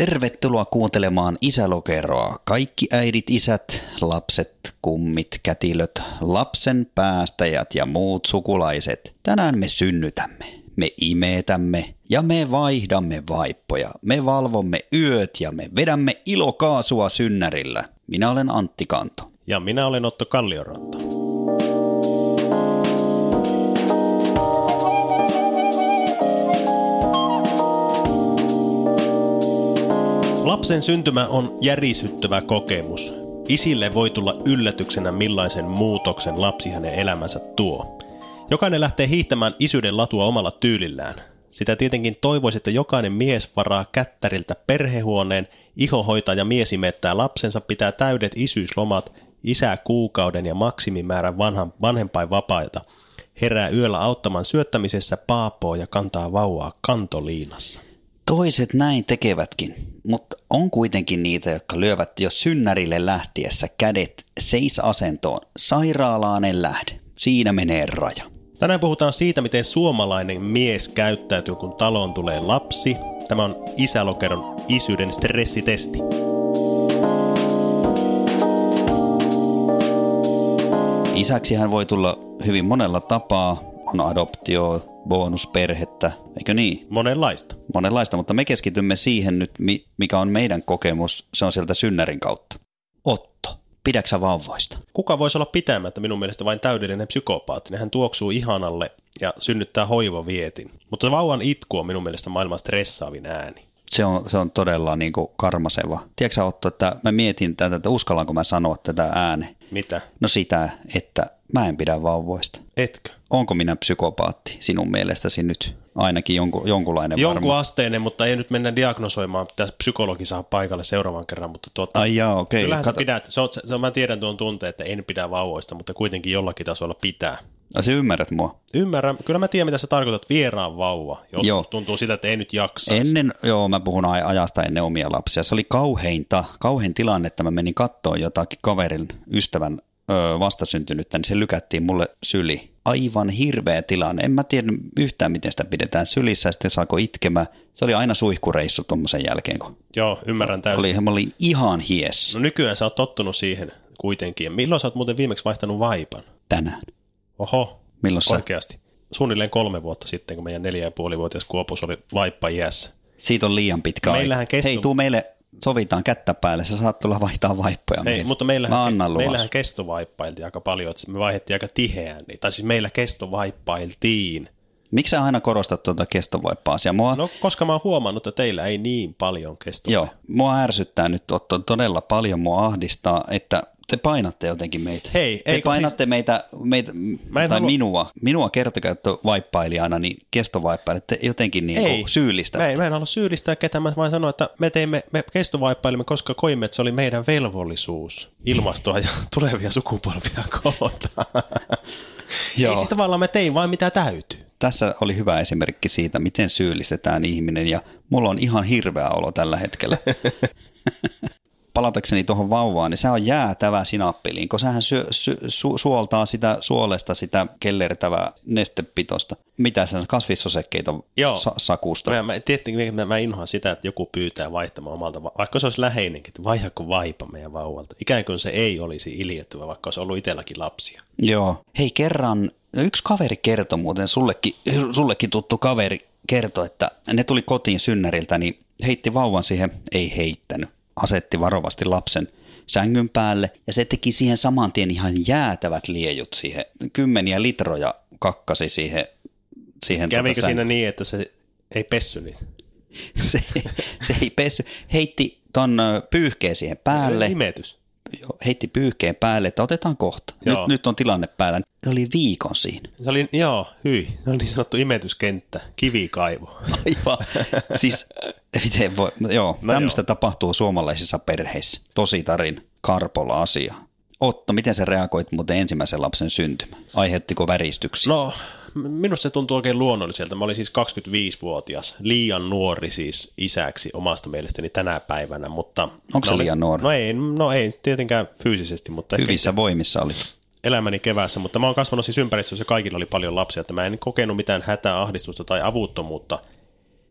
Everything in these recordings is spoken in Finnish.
Tervetuloa kuuntelemaan Isälokeroa. Kaikki äidit, isät, lapset, kummit, kätilöt, lapsen päästäjät ja muut sukulaiset. Tänään me synnytämme, me imetämme ja me vaihdamme vaippoja. Me valvomme yöt ja me vedämme ilokaasua synnärillä. Minä olen Antti Kanto. Ja minä olen Otto Kallioranta. Lapsen syntymä on järisyttävä kokemus. Isille voi tulla yllätyksenä millaisen muutoksen lapsi hänen elämänsä tuo. Jokainen lähtee hiihtämään isyyden latua omalla tyylillään. Sitä tietenkin toivoisi, että jokainen mies varaa kättäriltä perhehuoneen, iho hoitaa ja mies imettää lapsensa, pitää täydet isyyslomat, isää kuukauden ja maksimimäärän vanhan, vanhempainvapailta. Herää yöllä auttamaan syöttämisessä paapoa ja kantaa vauvaa kantoliinassa. Toiset näin tekevätkin, mutta on kuitenkin niitä, jotka lyövät jo synnärille lähtiessä kädet seisasentoon. Sairaalaan en lähde. Siinä menee raja. Tänään puhutaan siitä, miten suomalainen mies käyttäytyy, kun taloon tulee lapsi. Tämä on isälokeron isyyden stressitesti. Isäksi hän voi tulla hyvin monella tapaa. On adoptio, bonusperhettä, eikö niin? Monenlaista. Monenlaista, mutta me keskitymme siihen nyt, mikä on meidän kokemus. Se on sieltä synnärin kautta. Otto, pidäksä vauvoista? Kuka voisi olla pitämättä minun mielestä vain täydellinen psykopaatti? Hän tuoksuu ihanalle ja synnyttää hoivavietin. Mutta se vauvan itku on minun mielestä maailman stressaavin ääni. Se on, se on todella niin kuin karmaseva. Tiedätkö Otto, että mä mietin tätä, että uskallanko mä sanoa tätä ääne? Mitä? No sitä, että mä en pidä vauvoista. Etkö? Onko minä psykopaatti sinun mielestäsi nyt? Ainakin jonku, jonkunlainen Jonkun varma. asteinen, mutta ei nyt mennä diagnosoimaan. Pitäisi psykologi saa paikalle seuraavan kerran. Mutta tuota, Ai jaa, okei. Kyllähän Kato- sä pidät, se on, se mä tiedän tuon tunteen, että en pidä vauvoista, mutta kuitenkin jollakin tasolla pitää. Ai, sä ymmärrät mua. Ymmärrän, kyllä mä tiedän mitä sä tarkoitat, vieraan vauva. Joskus Joo. tuntuu sitä, että ei nyt jaksa. Ennen, joo, mä puhun aj- ajasta ennen omia lapsia. Se oli kauheinta, kauhein tilanne, että mä menin kattoon jotakin kaverin, ystävän ö, vastasyntynyttä, niin se lykättiin mulle syli. Aivan hirveä tilanne. En mä tiedä yhtään, miten sitä pidetään sylissä, ja sitten saako itkemään. Se oli aina suihkureissu tuommoisen jälkeen, kun Joo, ymmärrän täysin. oli, mä olin ihan hies No nykyään sä oot tottunut siihen kuitenkin. Ja milloin sä oot muuten viimeksi vaihtanut vaipan? tänään. Oho, Milloin sä? oikeasti. Suunnilleen kolme vuotta sitten, kun meidän neljä ja puoli vuotias Kuopus oli vaippa iässä. Siitä on liian pitkä Meillähän aika. kesto- Hei, tuu meille, sovitaan kättä päälle, sä saat tulla vaihtaa vaippoja Ei, meille. mutta Mä meillähän, luvan. meillähän kestovaippailtiin aika paljon, että me vaihdettiin aika tiheään. Niin, tai siis meillä kestovaippailtiin. Miksi sä aina korostat tuota kestovaippaa-asiaa? Mua, No, koska mä oon huomannut, että teillä ei niin paljon kesto. Joo, mua ärsyttää nyt todella paljon, mua ahdistaa, että te painatte jotenkin meitä. Hei, te eikö painatte meitä, meitä en tai halua- minua, minua kertokäyttövaippailijana, niin kestovaippailitte jotenkin niin Ei, syyllistä. Mä en, mä en halua syyllistää ketään, mä vain sanoa, että me teimme, me kestovaippailimme, koska koimme, että se oli meidän velvollisuus ilmastoa ja tulevia sukupolvia kohtaan. Joo. Ei siis tavallaan mä tein vain mitä täytyy. Tässä oli hyvä esimerkki siitä, miten syyllistetään ihminen ja mulla on ihan hirveä olo tällä hetkellä. Palatakseni tuohon vauvaan, niin se on jäätävä sinappiliin, kun sehän syö, sy, su, suoltaa sitä suolesta sitä kellertävää nestepitosta. Mitä se on, kasvissosekkeita Joo. sa, sakusta. Mä, mä, tietenkin mä, mä inhoan sitä, että joku pyytää vaihtamaan omalta, va- vaikka se olisi läheinenkin, että vaihdaako vaipa meidän vauvalta. Ikään kuin se ei olisi iljettävä, vaikka olisi ollut itselläkin lapsia. Joo. Hei kerran, yksi kaveri kertoi muuten, sullekin, sullekin tuttu kaveri kertoi, että ne tuli kotiin synnäriltä, niin heitti vauvan siihen, ei heittänyt, asetti varovasti lapsen sängyn päälle ja se teki siihen saman tien ihan jäätävät liejut siihen, kymmeniä litroja kakkasi siihen. siihen Kävikö tota siinä niin, että se ei pessy niin? se, se ei pessy. Heitti ton pyyhkeen siihen päälle. Imetys. Joo, heitti pyyhkeen päälle, että otetaan kohta. Nyt, Joo. nyt on tilanne päällä. Ne oli viikon siinä. Se oli, joo, hyi. Ne oli niin sanottu imetyskenttä, kivikaivo. Aivan. siis, miten voi, no joo, No tämmöistä tapahtuu suomalaisissa perheissä. Tosi tarin Karpola asia. Otto, miten sä reagoit muuten ensimmäisen lapsen syntymään? Aiheuttiko väristyksiä? No, minusta se tuntuu oikein luonnolliselta. Mä olin siis 25-vuotias, liian nuori siis isäksi omasta mielestäni tänä päivänä, mutta... Onko se no, liian nuori? No ei, no ei tietenkään fyysisesti, mutta Hyvissä ehkä voimissa oli. elämäni keväässä, mutta mä oon kasvanut siis ympäristössä, kaikilla oli paljon lapsia, että mä en kokenut mitään hätää, ahdistusta tai avuttomuutta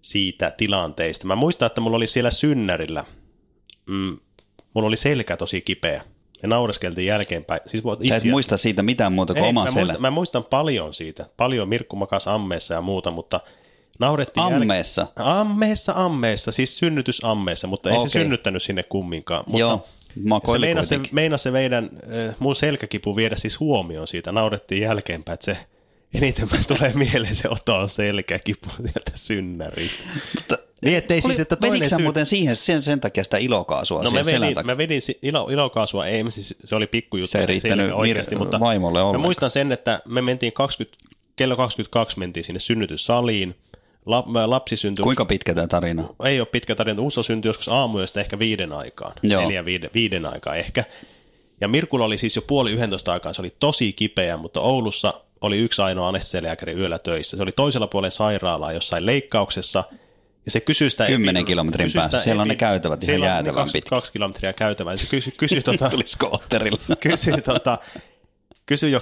siitä tilanteista. Mä muistan, että mulla oli siellä synnärillä, mm, mulla oli selkä tosi kipeä. Ja naureskeltiin jälkeenpäin. Siis Sä et muista siitä mitään muuta kuin ei, oma mä, selä. muistan, mä muistan paljon siitä. Paljon Mirkku makas ammeessa ja muuta, mutta naurettiin Ammeessa? Ammeessa, ammeessa, siis synnytysammeessa, mutta ei Okei. se synnyttänyt sinne kumminkaan. Mutta Joo, se meinasi, se, meinasi se meidän, mun selkäkipu viedä siis huomioon siitä. Naurettiin jälkeenpäin, että se eniten tulee mieleen se Oton selkäkipu sieltä synnäristä. Niin, ettei siis, että toinen syy- muuten siihen sen, sen takia sitä ilokaasua No siihen mä vedin, takia? mä vedin si- ilo, ilokaasua, ei mä siis, se oli pikkujuttu. Se ei se riittänyt selkä oikeasti, Mir- mutta vaimolle mä ollenkaan. muistan sen, että me mentiin 20, kello 22 mentiin sinne synnytyssaliin. La, lapsi syntyi, Kuinka pitkä tämä tarina? on? ei ole pitkä tarina, Uso syntyi joskus aamuyöstä ehkä viiden aikaan, Joo. neljä viiden, viiden aikaa ehkä. Ja Mirkulla oli siis jo puoli yhdentoista aikaa, se oli tosi kipeä, mutta Oulussa oli yksi ainoa anestesialääkäri yöllä töissä. Se oli toisella puolella sairaalaa jossain leikkauksessa, ja se kysyi sitä... 10 epi- kilometrin sitä päässä. Siellä on ne käytävät ihan siellä on ne jäätävän 22 kilometriä käytävää, ja se kysyi, kysyi tota, Tuli skootterilla. kysyi, tota, kysyi jo 10-11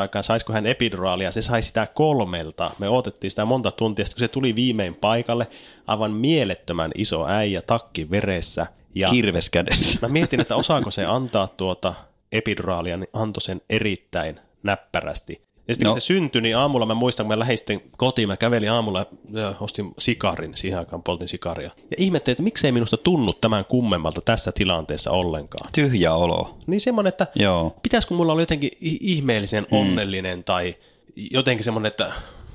aikaa, saisiko hän epiduraalia. Se sai sitä kolmelta. Me odotettiin sitä monta tuntia. Sitten kun se tuli viimein paikalle, aivan mielettömän iso äijä, takki veressä. Ja Kirves kädessä. mä mietin, että osaako se antaa tuota epiduraalia, niin antoi sen erittäin näppärästi. Ja sitten No. kun se syntyi, niin aamulla mä muistan, kun mä lähdin sitten kotiin, mä kävelin aamulla ja ostin sikarin, siihen aikaan poltin sikaria. Ja ihmettelin, että miksei minusta tunnu tämän kummemmalta tässä tilanteessa ollenkaan. Tyhjä olo. Niin semmoinen, että Joo. pitäisikö mulla olla jotenkin ihmeellisen onnellinen tai jotenkin semmoinen, että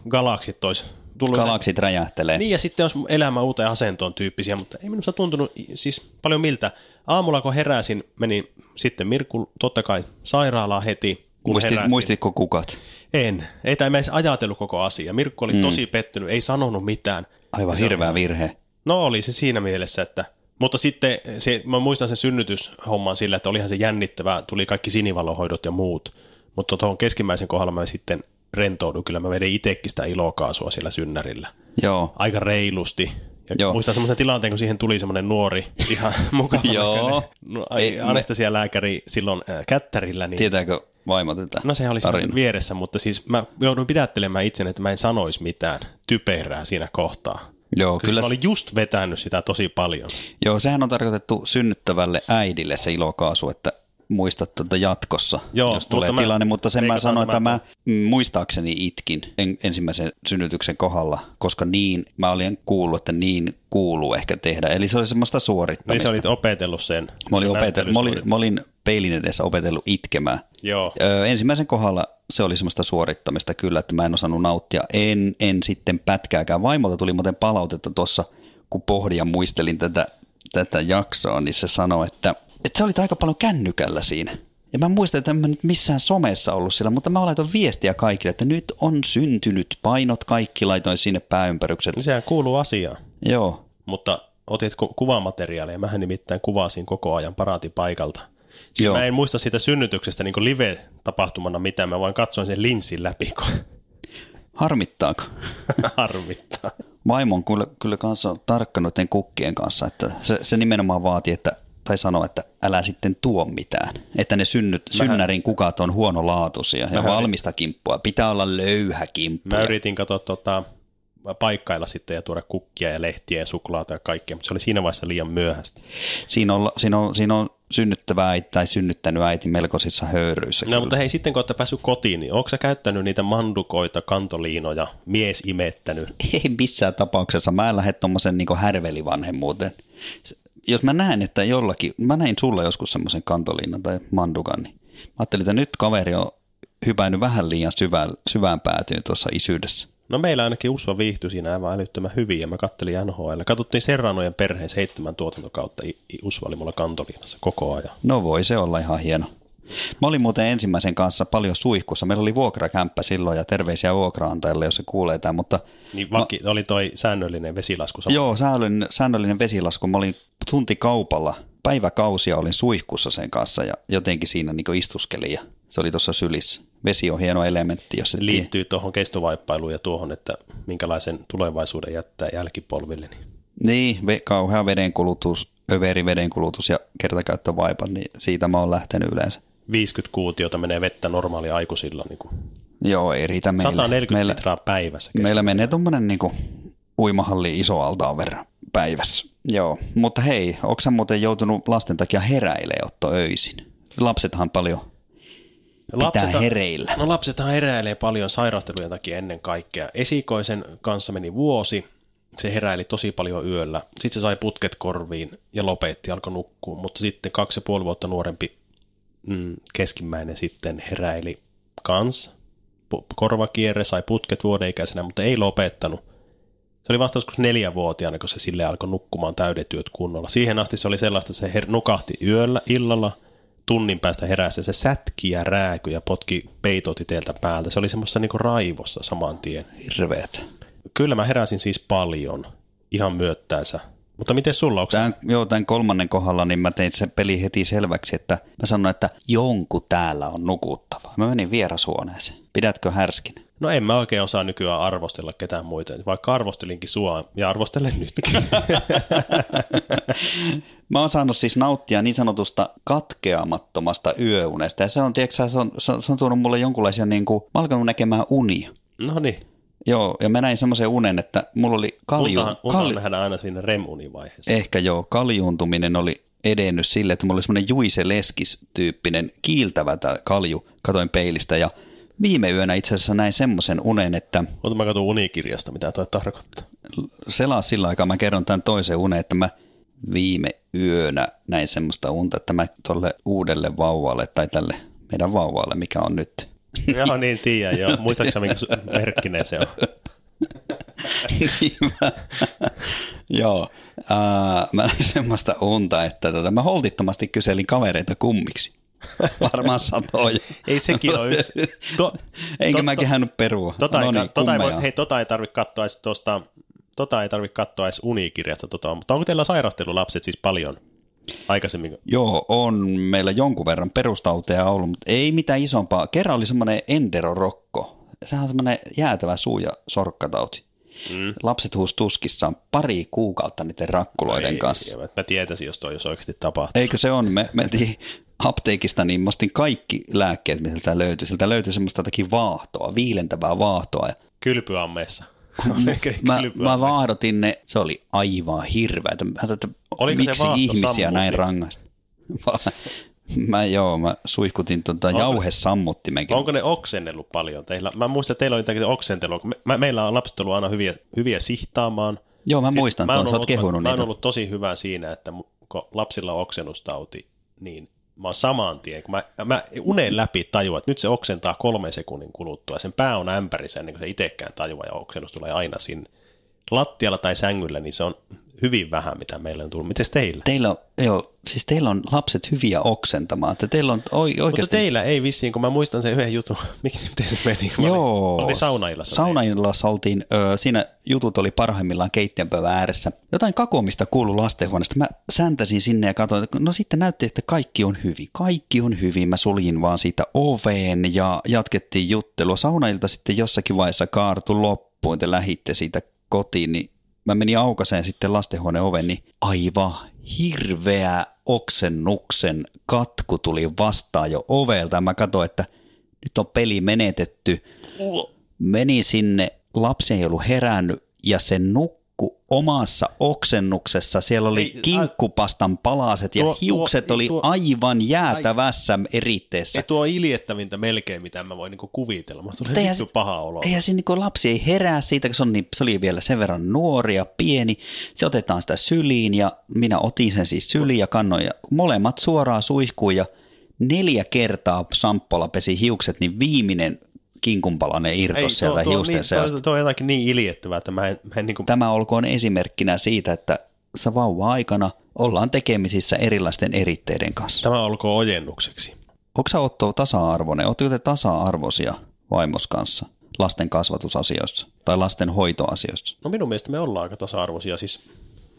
galaksit olisi tullut. Galaksit räjähtelee. Niin ja sitten olisi elämä uuteen asentoon tyyppisiä, mutta ei minusta tuntunut siis paljon miltä. Aamulla kun heräsin, menin sitten Mirkku totta kai sairaalaan heti. Muistit, heräsin. muistitko kukat? En. Ei tai mä edes ajatellut koko asia. Mirkku oli mm. tosi pettynyt, ei sanonut mitään. Aivan Se oli- hirveä virhe. No oli se siinä mielessä, että mutta sitten se, mä muistan sen synnytyshomman sillä, että olihan se jännittävää, tuli kaikki sinivalohoidot ja muut, mutta tuohon keskimmäisen kohdalla mä sitten rentoudun, kyllä mä vedin itsekin sitä ilokaasua siellä synnärillä. Joo. Aika reilusti. Ja Joo. Muistan semmoisen tilanteen, kun siihen tuli semmoinen nuori, ihan mukava Joo. no, anestesialääkäri silloin äh, kättärillä, niin Tietääkö vaimo tätä No se oli siinä tarinaa? vieressä, mutta siis mä jouduin pidättelemään itseni, että mä en sanoisi mitään typerää siinä kohtaa. Joo, Kyllä kyllä. mä olin just vetänyt sitä tosi paljon. Joo, sehän on tarkoitettu synnyttävälle äidille se ilokaasu, että muistat tuota jatkossa, Joo, jos tulee mutta mä- tilanne, mutta sen mä sanoin, että mä mm, muistaakseni itkin en, ensimmäisen synnytyksen kohdalla, koska niin, mä olin kuullut, että niin kuuluu ehkä tehdä. Eli se oli semmoista Niin suorittamista. sä olit opetellut sen. mä, olin opetellut, mä, olin, mä olin peilin edessä opetellut itkemään. Joo. Ö, ensimmäisen kohdalla se oli semmoista suorittamista kyllä, että mä en osannut nauttia. En, en sitten pätkääkään. Vaimolta tuli muuten palautetta tuossa, kun pohdin ja muistelin tätä, tätä jaksoa, niin se sanoi, että, että sä olit aika paljon kännykällä siinä. Ja mä muistan, että en mä nyt missään somessa ollut siellä, mutta mä laitoin viestiä kaikille, että nyt on syntynyt painot, kaikki laitoin sinne pääympärykset. Sehän kuuluu asiaan. Joo, Mutta otit ku- kuvamateriaalia. Mähän nimittäin kuvasin koko ajan paraatipaikalta. Siis Joo. mä en muista siitä synnytyksestä niin live-tapahtumana mitään. Mä vaan katsoin sen linssin läpi, kun harmittaako? harmittaa. Vaimo on kyllä, kyllä kanssa tarkka noiden kukkien kanssa, että se, se nimenomaan vaatii, että tai sanoo, että älä sitten tuo mitään. Että ne synnyt, synnärin kukat on huonolaatuisia ja Mähän- valmista kimppua. Pitää olla löyhä kimppu. Mä yritin katsoa tota, paikkailla sitten ja tuoda kukkia ja lehtiä ja suklaata ja kaikkea, mutta se oli siinä vaiheessa liian myöhäistä. Siinä on, siinä, on, siinä on synnyttävä äiti tai synnyttänyt äiti melkoisissa höyryissä. No kyllä. mutta hei, sitten kun olette päässyt kotiin, niin onko sä käyttänyt niitä mandukoita, kantoliinoja, mies imettänyt? Ei missään tapauksessa. Mä en lähde tuommoisen niin härvelivanhemmuuteen. Jos mä näen, että jollakin, mä näin sulla joskus semmoisen kantoliinan tai mandukan, niin mä ajattelin, että nyt kaveri on hypännyt vähän liian syvään, syvään päätyyn tuossa isyydessä. No meillä ainakin Usva viihtyi siinä aivan älyttömän hyvin ja mä kattelin NHL. Katsottiin Serranojen perheen seitsemän tuotantokautta. Usva oli mulla kantoliinassa koko ajan. No voi se olla ihan hieno. Mä olin muuten ensimmäisen kanssa paljon suihkussa. Meillä oli vuokrakämppä silloin ja terveisiä vuokraantajalle, jos se kuulee tämän, mutta Niin vaki, oli toi säännöllinen vesilasku. sama. joo, säännöllinen, säännöllinen vesilasku. Mä olin tuntikaupalla päiväkausia olin suihkussa sen kanssa ja jotenkin siinä niin istuskelin ja se oli tuossa sylissä. Vesi on hieno elementti, jos et Liittyy tuohon kestovaippailuun ja tuohon, että minkälaisen tulevaisuuden jättää jälkipolville. Niin Niin, kauhea vedenkulutus, överi vedenkulutus ja kertakäyttövaipat, niin siitä mä oon lähtenyt yleensä. 50 kuutiota menee vettä normaali aikuisilla. Niin kuin Joo, ei riitä meille. 140 meillä, litraa päivässä. meillä menee tuommoinen niin uimahalli iso altaan verran päivässä. Joo, mutta hei, onko muuten joutunut lasten takia heräilee Otto öisin? Lapsethan paljon pitää hereillä. No lapsethan heräilee paljon sairastelujen takia ennen kaikkea. Esikoisen kanssa meni vuosi, se heräili tosi paljon yöllä. Sitten se sai putket korviin ja lopetti, alkoi nukkua. Mutta sitten kaksi ja puoli vuotta nuorempi mm, keskimmäinen sitten heräili kans. Korvakierre sai putket vuodeikäisenä, mutta ei lopettanut. Se oli vasta joskus neljävuotiaana, kun se sille alkoi nukkumaan täydet yöt kunnolla. Siihen asti se oli sellaista, että se her- nukahti yöllä, illalla, tunnin päästä heräsi ja se sätki ja rääky ja potki peitot teiltä päältä. Se oli semmoisessa niinku raivossa saman tien. Hirveet. Kyllä mä heräsin siis paljon, ihan myöttäensä. Mutta miten sulla, onko Tämän, joo, tämän kolmannen kohdalla niin mä tein se peli heti selväksi, että mä sanoin, että jonkun täällä on nukuttava. Mä menin vierashuoneeseen. Pidätkö härskin? No en mä oikein osaa nykyään arvostella ketään muita, vaikka arvostelinkin sua ja arvostelen nytkin. Mä oon saanut siis nauttia niin sanotusta katkeamattomasta yöunesta. Ja se on, tiedätkö, se on, se on, se on tuonut mulle jonkunlaisia, niin kuin, mä alkanut näkemään unia. no niin, Joo, ja mä näin semmoisen unen, että mulla oli kalju, untahan, untahan kalju, nähdään aina siinä rem-univaiheessa. ehkä joo, kaljuuntuminen oli edennyt sille, että mulla oli semmoinen Juise Leskis-tyyppinen kiiltävä kalju, katoin peilistä ja viime yönä itse asiassa näin semmoisen unen, että Ota mä katson unikirjasta, mitä toi tarkoittaa. selaa sillä aikaa, mä kerron tämän toisen unen, että mä viime yönä näin semmoista unta, että mä tolle uudelle vauvalle tai tälle meidän vauvalle, mikä on nyt. Joo, niin tiedän, joo. Muistaakseni, minkä merkkinen se on? Joo, ää, mä näin semmoista unta, että tota, mä holtittomasti kyselin kavereita kummiksi. Varmaan satoja. Ei sekin ole yksi. To, Enkä to- mä kehännyt perua. Tota, ei, no niin, tota, ei, voi, hei, tota ei tarvitse katsoa edes tuosta, tota ei tarvitse katsoa edes unikirjasta, tota, mutta onko teillä sairastelulapset siis paljon aikaisemmin? Joo, on meillä jonkun verran perustauteja ollut, mutta ei mitään isompaa. Kerran oli semmoinen enterorokko. Sehän on semmoinen jäätävä suu- ja sorkkatauti. Mm. Lapset huus tuskissaan pari kuukautta niiden rakkuloiden Ei, kanssa. Mä tietäisin, jos toi jos oikeasti tapahtuu. Eikö se on? Me mentiin apteekista, niin mä ostin kaikki lääkkeet, mitä sieltä löytyi. Sieltä löytyi semmoista jotakin vaahtoa, viilentävää vaahtoa. Ja Kylpyammeessa. mä, mä vaahdotin ne, se oli aivan hirveätä. Mä että Oliko se miksi vaahto ihmisiä sammutti? näin rangaista? Mä joo, mä suihkutin tota jauhesammuttimenkin. Onko ne oksennellut paljon teillä? Mä muistan, että teillä oli jotakin oksentelua. Me, mä, meillä on lapset ollut aina hyviä, hyviä sihtaamaan. Joo, mä muistan Mä tuon, oon sä oot ollut- kehunut mä, mä niitä. oon ollut tosi hyvä siinä, että kun lapsilla on oksennustauti, niin mä oon saman tien, kun mä, mä unen läpi tajuan, että nyt se oksentaa kolmen sekunnin kuluttua, sen pää on ämpärissä ennen kuin se itsekään tajuaa, ja oksennus tulee aina sinne. Lattialla tai sängyllä, niin se on hyvin vähän, mitä meillä on tullut. Mites teillä? Teillä on, joo, siis teillä on lapset hyviä oksentamaan, että teillä on oi, Mutta oikeasti... teillä ei vissiin, kun mä muistan sen yhden jutun, miten se meni? kun mä Joo. Olin, oltiin saunaillassa. Saunaillassa oltiin, ö, siinä jutut oli parhaimmillaan keittiönpöydän ääressä. Jotain kakomista kuului lastenhuoneesta. Mä säntäsin sinne ja katsoin, että no sitten näytti, että kaikki on hyvin. Kaikki on hyvin. Mä suljin vaan siitä oveen ja jatkettiin juttelua. Saunailta sitten jossakin vaiheessa kaartu loppuun. Te lähitte siitä kotiin, niin mä menin aukaseen sitten lastenhuoneen oven, niin aivan hirveä oksennuksen katku tuli vastaan jo ovelta. Mä katsoin, että nyt on peli menetetty. Meni sinne, lapsi ei ollut herännyt ja se nukku omassa oksennuksessa. Siellä oli Ei, kinkkupastan palaset ja tuo- hiukset tuo- oli tuo- aivan jäätävässä eritteessä. Ei tuo iljettävintä melkein, mitä mä voin niinku kuvitella. Mä tulee Eihän vittu paha olo. Eihän se niin lapsi ei herää siitä, kun se, on niin, se oli vielä sen verran nuori ja pieni. Se otetaan sitä syliin ja minä otin sen siis syliin ja kannoin ja molemmat suoraan suihkuun ja neljä kertaa Samppola pesi hiukset, niin viimeinen kinkunpalanen irtos sieltä hiusten niin, seasta. tuo, tuo on jotakin niin iljettävää, että mä en, mä en niinku, Tämä olkoon esimerkkinä siitä, että sä vauva-aikana ollaan tekemisissä erilaisten eritteiden kanssa. tämä olkoon ojennukseksi. Onko sä Otto tasa-arvoinen? Oletteko te tasa-arvoisia vaimos kanssa lasten kasvatusasioissa tai lasten hoitoasioissa? No minun mielestä me ollaan aika tasa-arvoisia. Siis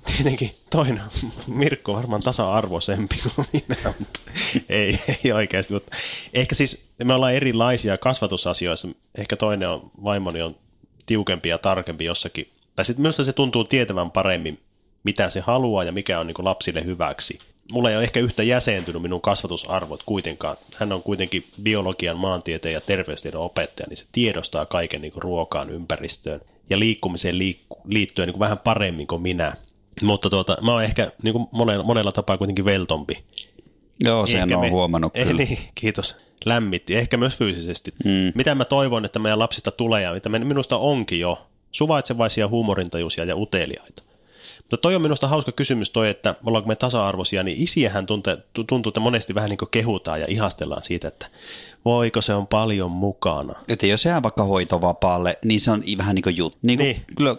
tietenkin toinen, Mirkko varmaan tasa-arvoisempi kuin minä, mutta ei, ei oikeasti. Mutta ehkä siis me ollaan erilaisia kasvatusasioissa. Ehkä toinen on, vaimoni on tiukempi ja tarkempi jossakin. Tai sitten minusta se tuntuu tietävän paremmin, mitä se haluaa ja mikä on niin lapsille hyväksi. Mulla ei ole ehkä yhtä jäsentynyt minun kasvatusarvot kuitenkaan. Hän on kuitenkin biologian, maantieteen ja terveystiedon opettaja, niin se tiedostaa kaiken niin ruokaan, ympäristöön ja liikkumiseen liikku, liittyen niin vähän paremmin kuin minä. Mutta tuota, mä oon ehkä niin kuin monella, monella tapaa kuitenkin veltompi. Joo, sen on me, huomannut eh, kyllä. Niin, kiitos. Lämmitti, ehkä myös fyysisesti. Hmm. Mitä mä toivon, että meidän lapsista tulee ja mitä minusta onkin jo, suvaitsevaisia, huumorintajuisia ja uteliaita. Mutta toi on minusta hauska kysymys toi, että ollaanko me tasa-arvoisia, niin isiähän tuntuu, että monesti vähän niin kuin kehutaan ja ihastellaan siitä, että voiko se on paljon mukana. Että jos jää vaikka hoitovapaalle, niin se on vähän niin kuin juttu. Niin, niin. Kyllä,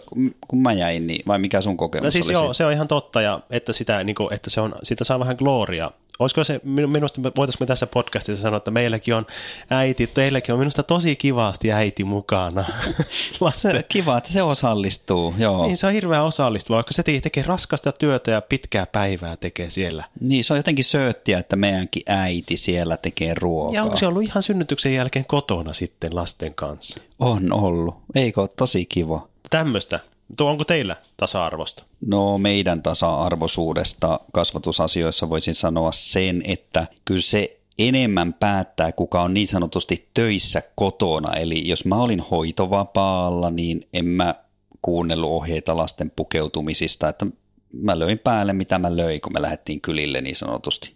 kun mä jäin, niin, vai mikä sun kokemus no siis oli? Joo, siitä? se on ihan totta, ja että, sitä, niin kuin, että se on, sitä saa vähän gloria olisiko se, minusta voitaisiin me tässä podcastissa sanoa, että meilläkin on äiti, teilläkin on minusta tosi kivasti äiti mukana. se, kiva, että se osallistuu, joo. Niin, se on hirveän osallistuva, vaikka se tekee raskasta työtä ja pitkää päivää tekee siellä. Niin, se on jotenkin sööttiä, että meidänkin äiti siellä tekee ruokaa. Ja onko se ollut ihan synnytyksen jälkeen kotona sitten lasten kanssa? On ollut. Eikö ole tosi kiva? Tämmöistä Tuo onko teillä tasa-arvosta? No meidän tasa-arvoisuudesta kasvatusasioissa voisin sanoa sen, että kyllä se enemmän päättää, kuka on niin sanotusti töissä kotona. Eli jos mä olin hoitovapaalla, niin en mä kuunnellut ohjeita lasten pukeutumisista, että mä löin päälle mitä mä löin, kun me lähdettiin kylille niin sanotusti.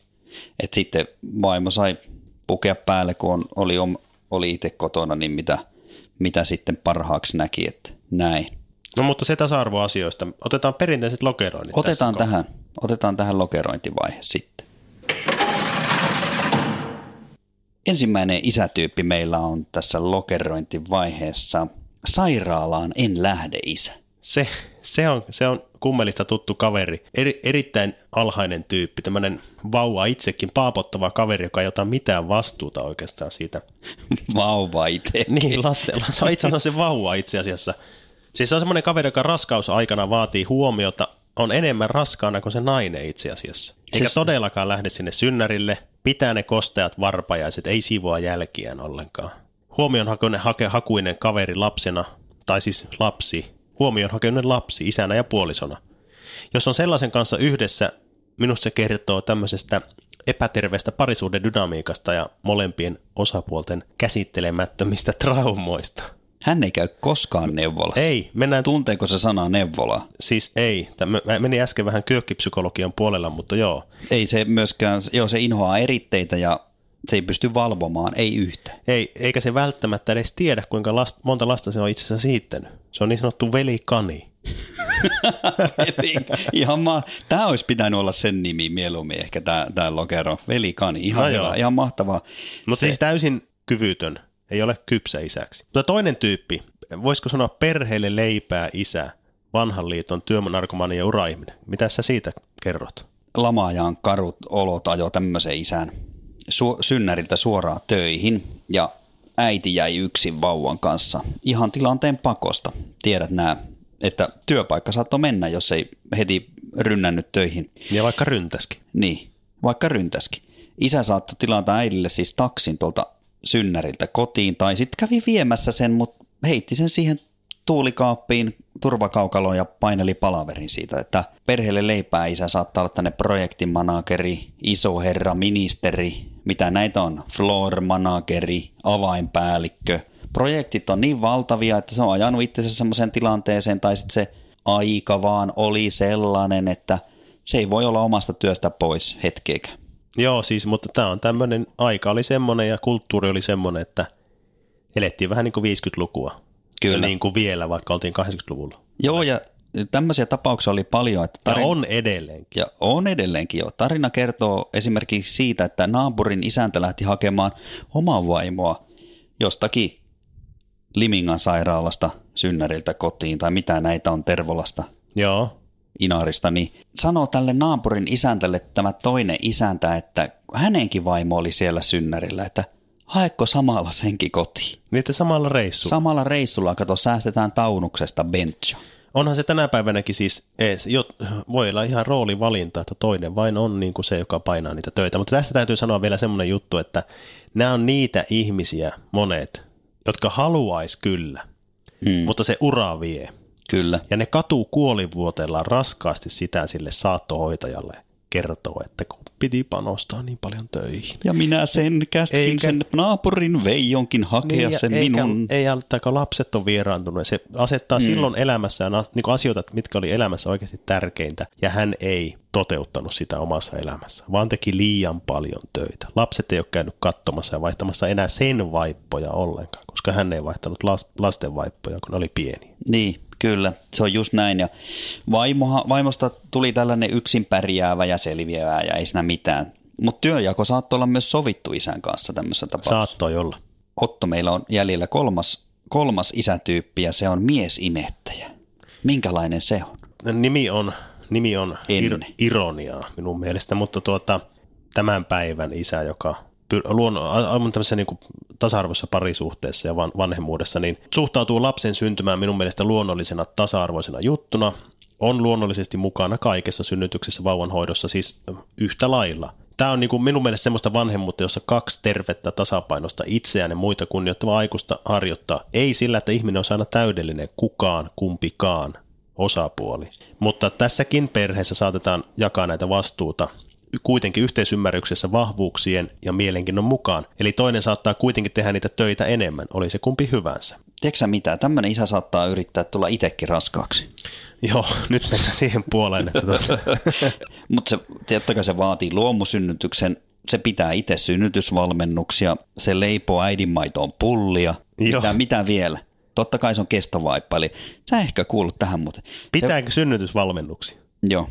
Et sitten vaimo sai pukea päälle, kun oli, oli itse kotona, niin mitä, mitä sitten parhaaksi näki, että näin. No mutta se tasa-arvoasioista. Otetaan perinteiset lokeroinnit Otetaan tähän, otetaan tähän lokerointivaihe sitten. Ensimmäinen isätyyppi meillä on tässä lokerointivaiheessa. Sairaalaan en lähde isä. Se, se, on, se on kummelista tuttu kaveri. Eri, erittäin alhainen tyyppi, tämmöinen vauva itsekin paapottava kaveri, joka ei ota mitään vastuuta oikeastaan siitä. vauva itse. Niin, lastella. Se on itse asiassa se vauva itse asiassa. Siis se on semmoinen kaveri, joka raskausaikana vaatii huomiota, on enemmän raskaana kuin se nainen itse asiassa. Eikä siis... todellakaan lähde sinne synnärille, pitää ne kosteat varpajaiset, ei siivoa jälkiään ollenkaan. Huomion hakuinen, hake, hakuinen kaveri lapsena, tai siis lapsi, huomion hakuinen lapsi isänä ja puolisona. Jos on sellaisen kanssa yhdessä, minusta se kertoo tämmöisestä epäterveestä parisuuden dynamiikasta ja molempien osapuolten käsittelemättömistä traumoista – hän ei käy koskaan neuvolassa. Ei. Mennään... Tunteeko se sana neuvola? Siis ei. Tämä meni äsken vähän kyökkipsykologian puolella, mutta joo. Ei se myöskään, joo se inhoaa eritteitä ja se ei pysty valvomaan, ei yhtä. Ei, eikä se välttämättä edes tiedä, kuinka last, monta lasta se on itse asiassa siittänyt. Se on niin sanottu velikani. Eli, ihan ma- tämä olisi pitänyt olla sen nimi mieluummin, ehkä tämä, tämä lokero. Velikani, ihan, no hyvä, ihan mahtavaa. Mutta se... siis täysin kyvytön ei ole kypsä isäksi. Mutta toinen tyyppi, voisiko sanoa perheelle leipää isä, vanhan liiton työmänarkomani ja uraihminen. Mitä sä siitä kerrot? Lamaajan karut olot ajo tämmöisen isän su- synnäriltä suoraan töihin ja äiti jäi yksin vauvan kanssa ihan tilanteen pakosta. Tiedät nämä, että työpaikka saattoi mennä, jos ei heti rynnännyt töihin. Ja vaikka ryntäski. Niin, vaikka ryntäski. Isä saattoi tilata äidille siis taksin tuolta synnäriltä kotiin, tai sitten kävi viemässä sen, mutta heitti sen siihen tuulikaappiin turvakaukaloon ja paineli palaverin siitä, että perheelle leipää isä saattaa olla tänne projektimanageri, iso herra, ministeri, mitä näitä on, floor manageri, avainpäällikkö. Projektit on niin valtavia, että se on ajanut itsensä semmoiseen tilanteeseen, tai sitten se aika vaan oli sellainen, että se ei voi olla omasta työstä pois hetkeäkään. Joo, siis, mutta tämä on tämmöinen, aika oli semmoinen ja kulttuuri oli semmoinen, että elettiin vähän niin kuin 50-lukua. Kyllä. Ja niin kuin vielä, vaikka oltiin 80-luvulla. Joo, ja tämmöisiä tapauksia oli paljon. Että tarin... Ja on edelleenkin. Ja on edelleenkin jo. Tarina kertoo esimerkiksi siitä, että naapurin isäntä lähti hakemaan omaa vaimoa jostakin Limingan sairaalasta synnäriltä kotiin, tai mitä näitä on Tervolasta. Joo. Inarista, niin sanoo tälle naapurin isäntälle tämä toinen isäntä, että hänenkin vaimo oli siellä synnärillä, että haekko samalla senkin kotiin. Niin, että samalla reissulla? Samalla reissulla, kato, säästetään taunuksesta bencha. Onhan se tänä päivänäkin siis, ees, jo, voi olla ihan roolivalinta, että toinen vain on niin kuin se, joka painaa niitä töitä. Mutta tästä täytyy sanoa vielä semmoinen juttu, että nämä on niitä ihmisiä, monet, jotka haluaisi kyllä, hmm. mutta se ura vie. Kyllä. Ja ne katuu kuolivuoteellaan raskaasti sitä sille saattohoitajalle kertoo, että kun piti panostaa niin paljon töihin. Ja minä sen käskin eikä, sen naapurin Veijonkin hakea niin, sen eikä, minun. Ei, kun lapset on vieraantunut. Se asettaa mm. silloin elämässään niin asioita, mitkä oli elämässä oikeasti tärkeintä, ja hän ei toteuttanut sitä omassa elämässä, vaan teki liian paljon töitä. Lapset ei ole käynyt katsomassa ja vaihtamassa enää sen vaippoja ollenkaan, koska hän ei vaihtanut lasten vaippoja, kun ne oli pieni. Niin, Kyllä, se on just näin. Ja vaimoha, vaimosta tuli tällainen yksin pärjäävä ja selviävä ja ei siinä mitään. Mutta työjako saattoi olla myös sovittu isän kanssa tämmöisessä tapauksessa. Saattoi olla. Otto, meillä on jäljellä kolmas, kolmas isätyyppi ja se on miesimettäjä. Minkälainen se on? Nimi on, nimi on ir- ironiaa minun mielestä, mutta tuota, tämän päivän isä, joka luon, on tämmöisessä niin tasa-arvoisessa parisuhteessa ja vanhemmuudessa, niin suhtautuu lapsen syntymään minun mielestä luonnollisena tasa-arvoisena juttuna, on luonnollisesti mukana kaikessa synnytyksessä vauvanhoidossa siis yhtä lailla. Tämä on niin kuin minun mielestä semmoista vanhemmuutta, jossa kaksi tervettä tasapainosta itseään ja muita kunnioittavaa aikuista harjoittaa. Ei sillä, että ihminen on aina täydellinen kukaan, kumpikaan osapuoli. Mutta tässäkin perheessä saatetaan jakaa näitä vastuuta kuitenkin yhteisymmärryksessä vahvuuksien ja mielenkiinnon mukaan. Eli toinen saattaa kuitenkin tehdä niitä töitä enemmän, oli se kumpi hyvänsä. Tiedätkö mitä? Tämmöinen isä saattaa yrittää tulla itsekin raskaaksi. Joo, nyt mennään siihen puoleen. Että tuota. Mutta se, tiettäkö se vaatii luomusynnytyksen, se pitää itse synnytysvalmennuksia, se leipoo äidinmaitoon pullia, mitä, mitä vielä? Totta kai se on kestovaippa, eli sä ehkä kuulut tähän, mutta... Pitääkö se, synnytysvalmennuksia? Joo,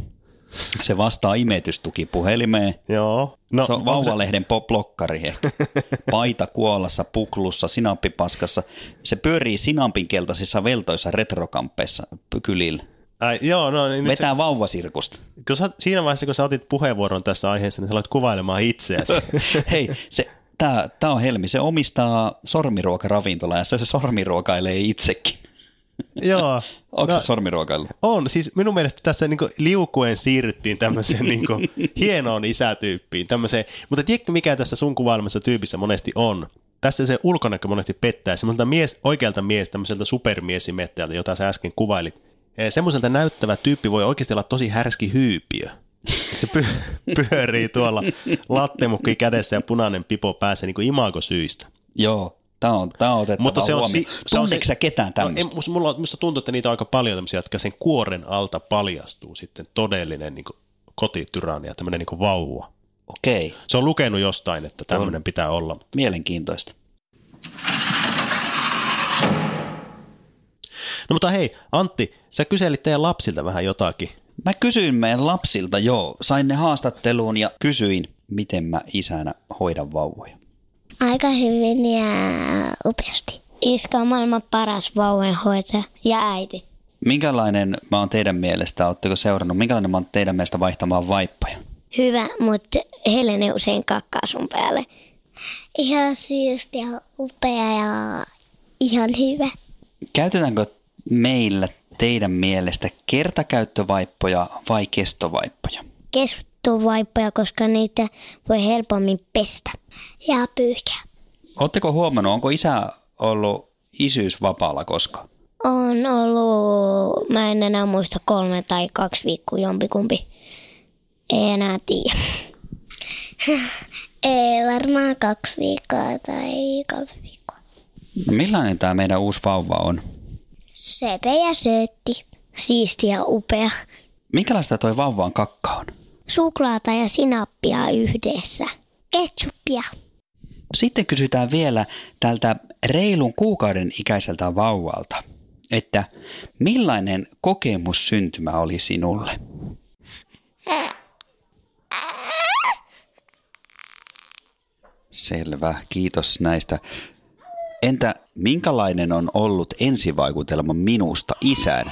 se vastaa imetystuki puhelimeen. Joo. No, se on vauvalehden se... blokkari ehkä. Paita kuolassa, puklussa, sinappipaskassa. Se pyörii sinampin keltaisissa veltoissa retrokampeissa kylillä. Ai, joo, no, niin Vetää se, vauvasirkusta. Kun sä, siinä vaiheessa, kun sä otit puheenvuoron tässä aiheessa, niin sä aloit kuvailemaan itseäsi. Hei, se, tää, tää on Helmi. Se omistaa sormiruokaravintola ja se, se sormiruokailee itsekin. Joo. Onko no, se sormiruokailu? On. Siis minun mielestä tässä niin liukuen siirryttiin tämmöiseen niin hienoon isätyyppiin. Tämmöiseen. Mutta tiedätkö, mikä tässä sun kuvailmassa tyypissä monesti on? Tässä se ulkonäkö monesti pettää. Semmoiselta mies, oikealta mies, tämmöiseltä supermiesimettäjältä, jota sä äsken kuvailit. Eh, semmoiselta näyttävä tyyppi voi oikeasti olla tosi härski hyypiö. Se py- pyörii tuolla lattemukki kädessä ja punainen pipo päässä niin imagosyistä. Joo, Tämä on, tämä on otettava Mutta se on, si, se on se, sä ketään tämmöistä? No, musta, mulla, musta tuntuu, että niitä on aika paljon tämmöisiä, jotka sen kuoren alta paljastuu sitten todellinen niin ja tämmöinen niin vauva. Okei. Se on lukenut jostain, että tämmöinen pitää olla. Mielenkiintoista. No mutta hei, Antti, sä kyselit teidän lapsilta vähän jotakin. Mä kysyin meidän lapsilta, joo. Sain ne haastatteluun ja kysyin, miten mä isänä hoidan vauvoja. Aika hyvin ja upeasti. Iska on maailman paras vauvanhoitaja ja äiti. Minkälainen mä oon teidän mielestä, ootteko seurannut, minkälainen mä oon teidän mielestä vaihtamaan vaippoja? Hyvä, mutta Helene usein kakkaa sun päälle. Ihan siisti ja upea ja ihan hyvä. Käytetäänkö meillä teidän mielestä kertakäyttövaippoja vai kestovaippoja? Kestovaippoja, koska niitä voi helpommin pestä ja pyyhkää. Oletteko huomannut, onko isä ollut isyysvapaalla koskaan? On ollut, mä en enää muista kolme tai kaksi viikkoa jompikumpi. Ei enää tiedä. Ei varmaan kaksi viikkoa tai kolme viikkoa. Millainen tämä meidän uusi vauva on? Sepe ja söötti. Siisti ja upea. Minkälaista toi vauvan kakka on? Suklaata ja sinappia yhdessä. Ketsuppia. Sitten kysytään vielä tältä reilun kuukauden ikäiseltä vauvalta, että millainen kokemus syntymä oli sinulle? Selvä, kiitos näistä. Entä minkälainen on ollut ensivaikutelma minusta isän?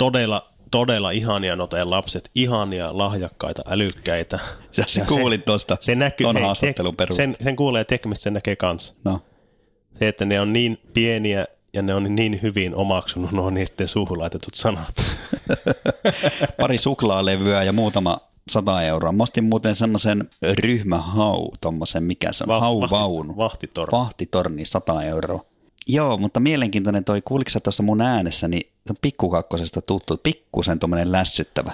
Todella todella ihania noita lapset, ihania, lahjakkaita, älykkäitä. Ja, se kuulit tuosta se näkyy, ton hei, haastattelun sen, sen kuulee tekemistä, sen näkee kanssa. No. Se, että ne on niin pieniä ja ne on niin hyvin omaksunut nuo niiden suuhun laitetut sanat. Pari suklaalevyä ja muutama sata euroa. Mä ostin muuten semmoisen ryhmähau, tommosen, mikä se on, Va- hauvaunu. vahti- vahtitorni. Vahtitorni, 100 euroa. Joo, mutta mielenkiintoinen toi, kuuliko sä tuossa mun äänessä, niin pikkukakkosesta tuttu, pikkusen tuommoinen lässyttävä.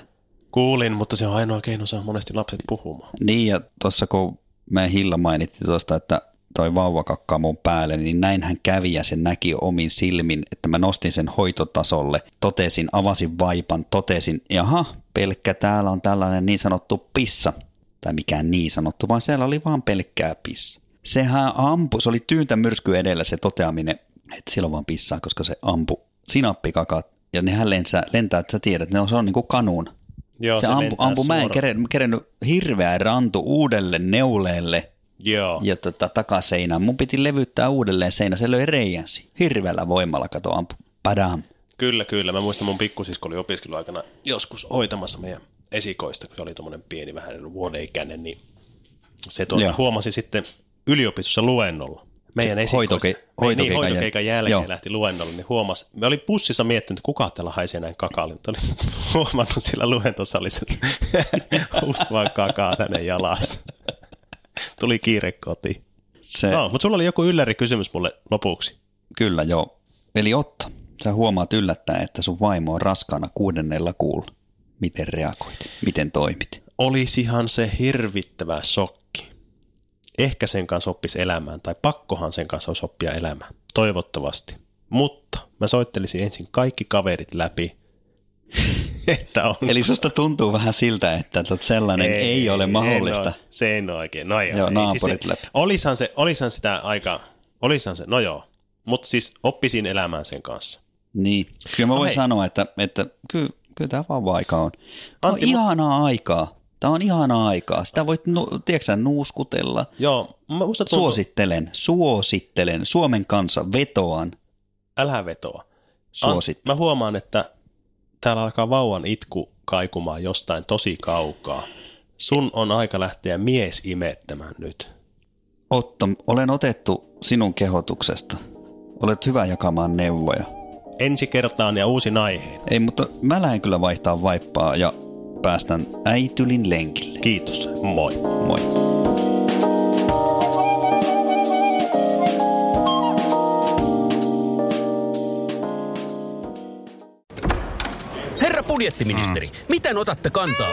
Kuulin, mutta se on ainoa keino saa monesti lapset puhumaan. Niin, ja tuossa kun me Hilla mainitti tuosta, että toi vauva kakkaa mun päälle, niin näin hän kävi ja sen näki omin silmin, että mä nostin sen hoitotasolle, totesin, avasin vaipan, totesin, jaha, pelkkä täällä on tällainen niin sanottu pissa, tai mikään niin sanottu, vaan siellä oli vaan pelkkää pissa. Sehän ampui, se oli tyyntä myrsky edellä se toteaminen, että siellä on vaan pissaa, koska se ampu sinappikakat, ja nehän lentää, lentää että sä tiedät, ne on, se on niin kuin kanuun. Joo, se se ampu, ampu mä en keren- kerennyt hirveä rantu uudelle neuleelle Joo. ja tota, takaseinään. Mun piti levyttää uudelleen seinä, se löi reijänsi. Hirveällä voimalla kato ampu. Padam. Kyllä, kyllä. Mä muistan mun pikkusisko oli opiskeluaikana joskus hoitamassa meidän esikoista, kun se oli tuommoinen pieni, vähän reilu vuoden ikäinen, niin se Joo. huomasi sitten yliopistossa luennolla. Meidän esikoista. Hoitoke- Meidän- hoitokeikan niin, jäl- hoitokeikan jälkeen Joo. lähti luennolle, niin huomasi, me oli bussissa miettinyt, että kuka täällä haisee näin kakalle. Mutta oli huomannut sillä luentosalissa, että just vaan kakaa tänne jalassa. Tuli kiire kotiin. Se, No, mutta sulla oli joku ylläri kysymys mulle lopuksi. Kyllä joo. Eli Otto, sä huomaat yllättäen, että sun vaimo on raskaana kuudennella kuulla. Miten reagoit? Miten toimit? olisihan se hirvittävä shokki. Ehkä sen kanssa oppisi elämään, tai pakkohan sen kanssa olisi oppia elämään. Toivottavasti. Mutta mä soittelisin ensin kaikki kaverit läpi, että on... Eli susta tuntuu vähän siltä, että sellainen ei, ei ole mahdollista. En ole, se ei ole oikein. No joo, Joo, ei, naapurit se, läpi. Olisihan, se, olisihan sitä aika... Olisihan se, no joo. Mutta siis oppisin elämään sen kanssa. Niin, kyllä mä No voin hei. sanoa, että, että kyllä, kyllä tämä on. Tämä on Antti, mut- ihanaa aikaa. Tämä on ihanaa aikaa. Sitä voit, nu, tiedätkö nuuskutella. Joo, mä musta tuntuu, Suosittelen, suosittelen. Suomen kanssa vetoan. älä vetoa. Suosittelen. An, mä huomaan, että täällä alkaa vauvan itku kaikumaan jostain tosi kaukaa. Sun on aika lähteä mies imettämään nyt. Otto, olen otettu sinun kehotuksesta. Olet hyvä jakamaan neuvoja. Ensi kertaan ja uusi aiheen. Ei, mutta mä lähden kyllä vaihtaa vaippaa ja päästän äitylin lenkille. Kiitos, moi. Moi. Herra budjettiministeri, miten otatte kantaa?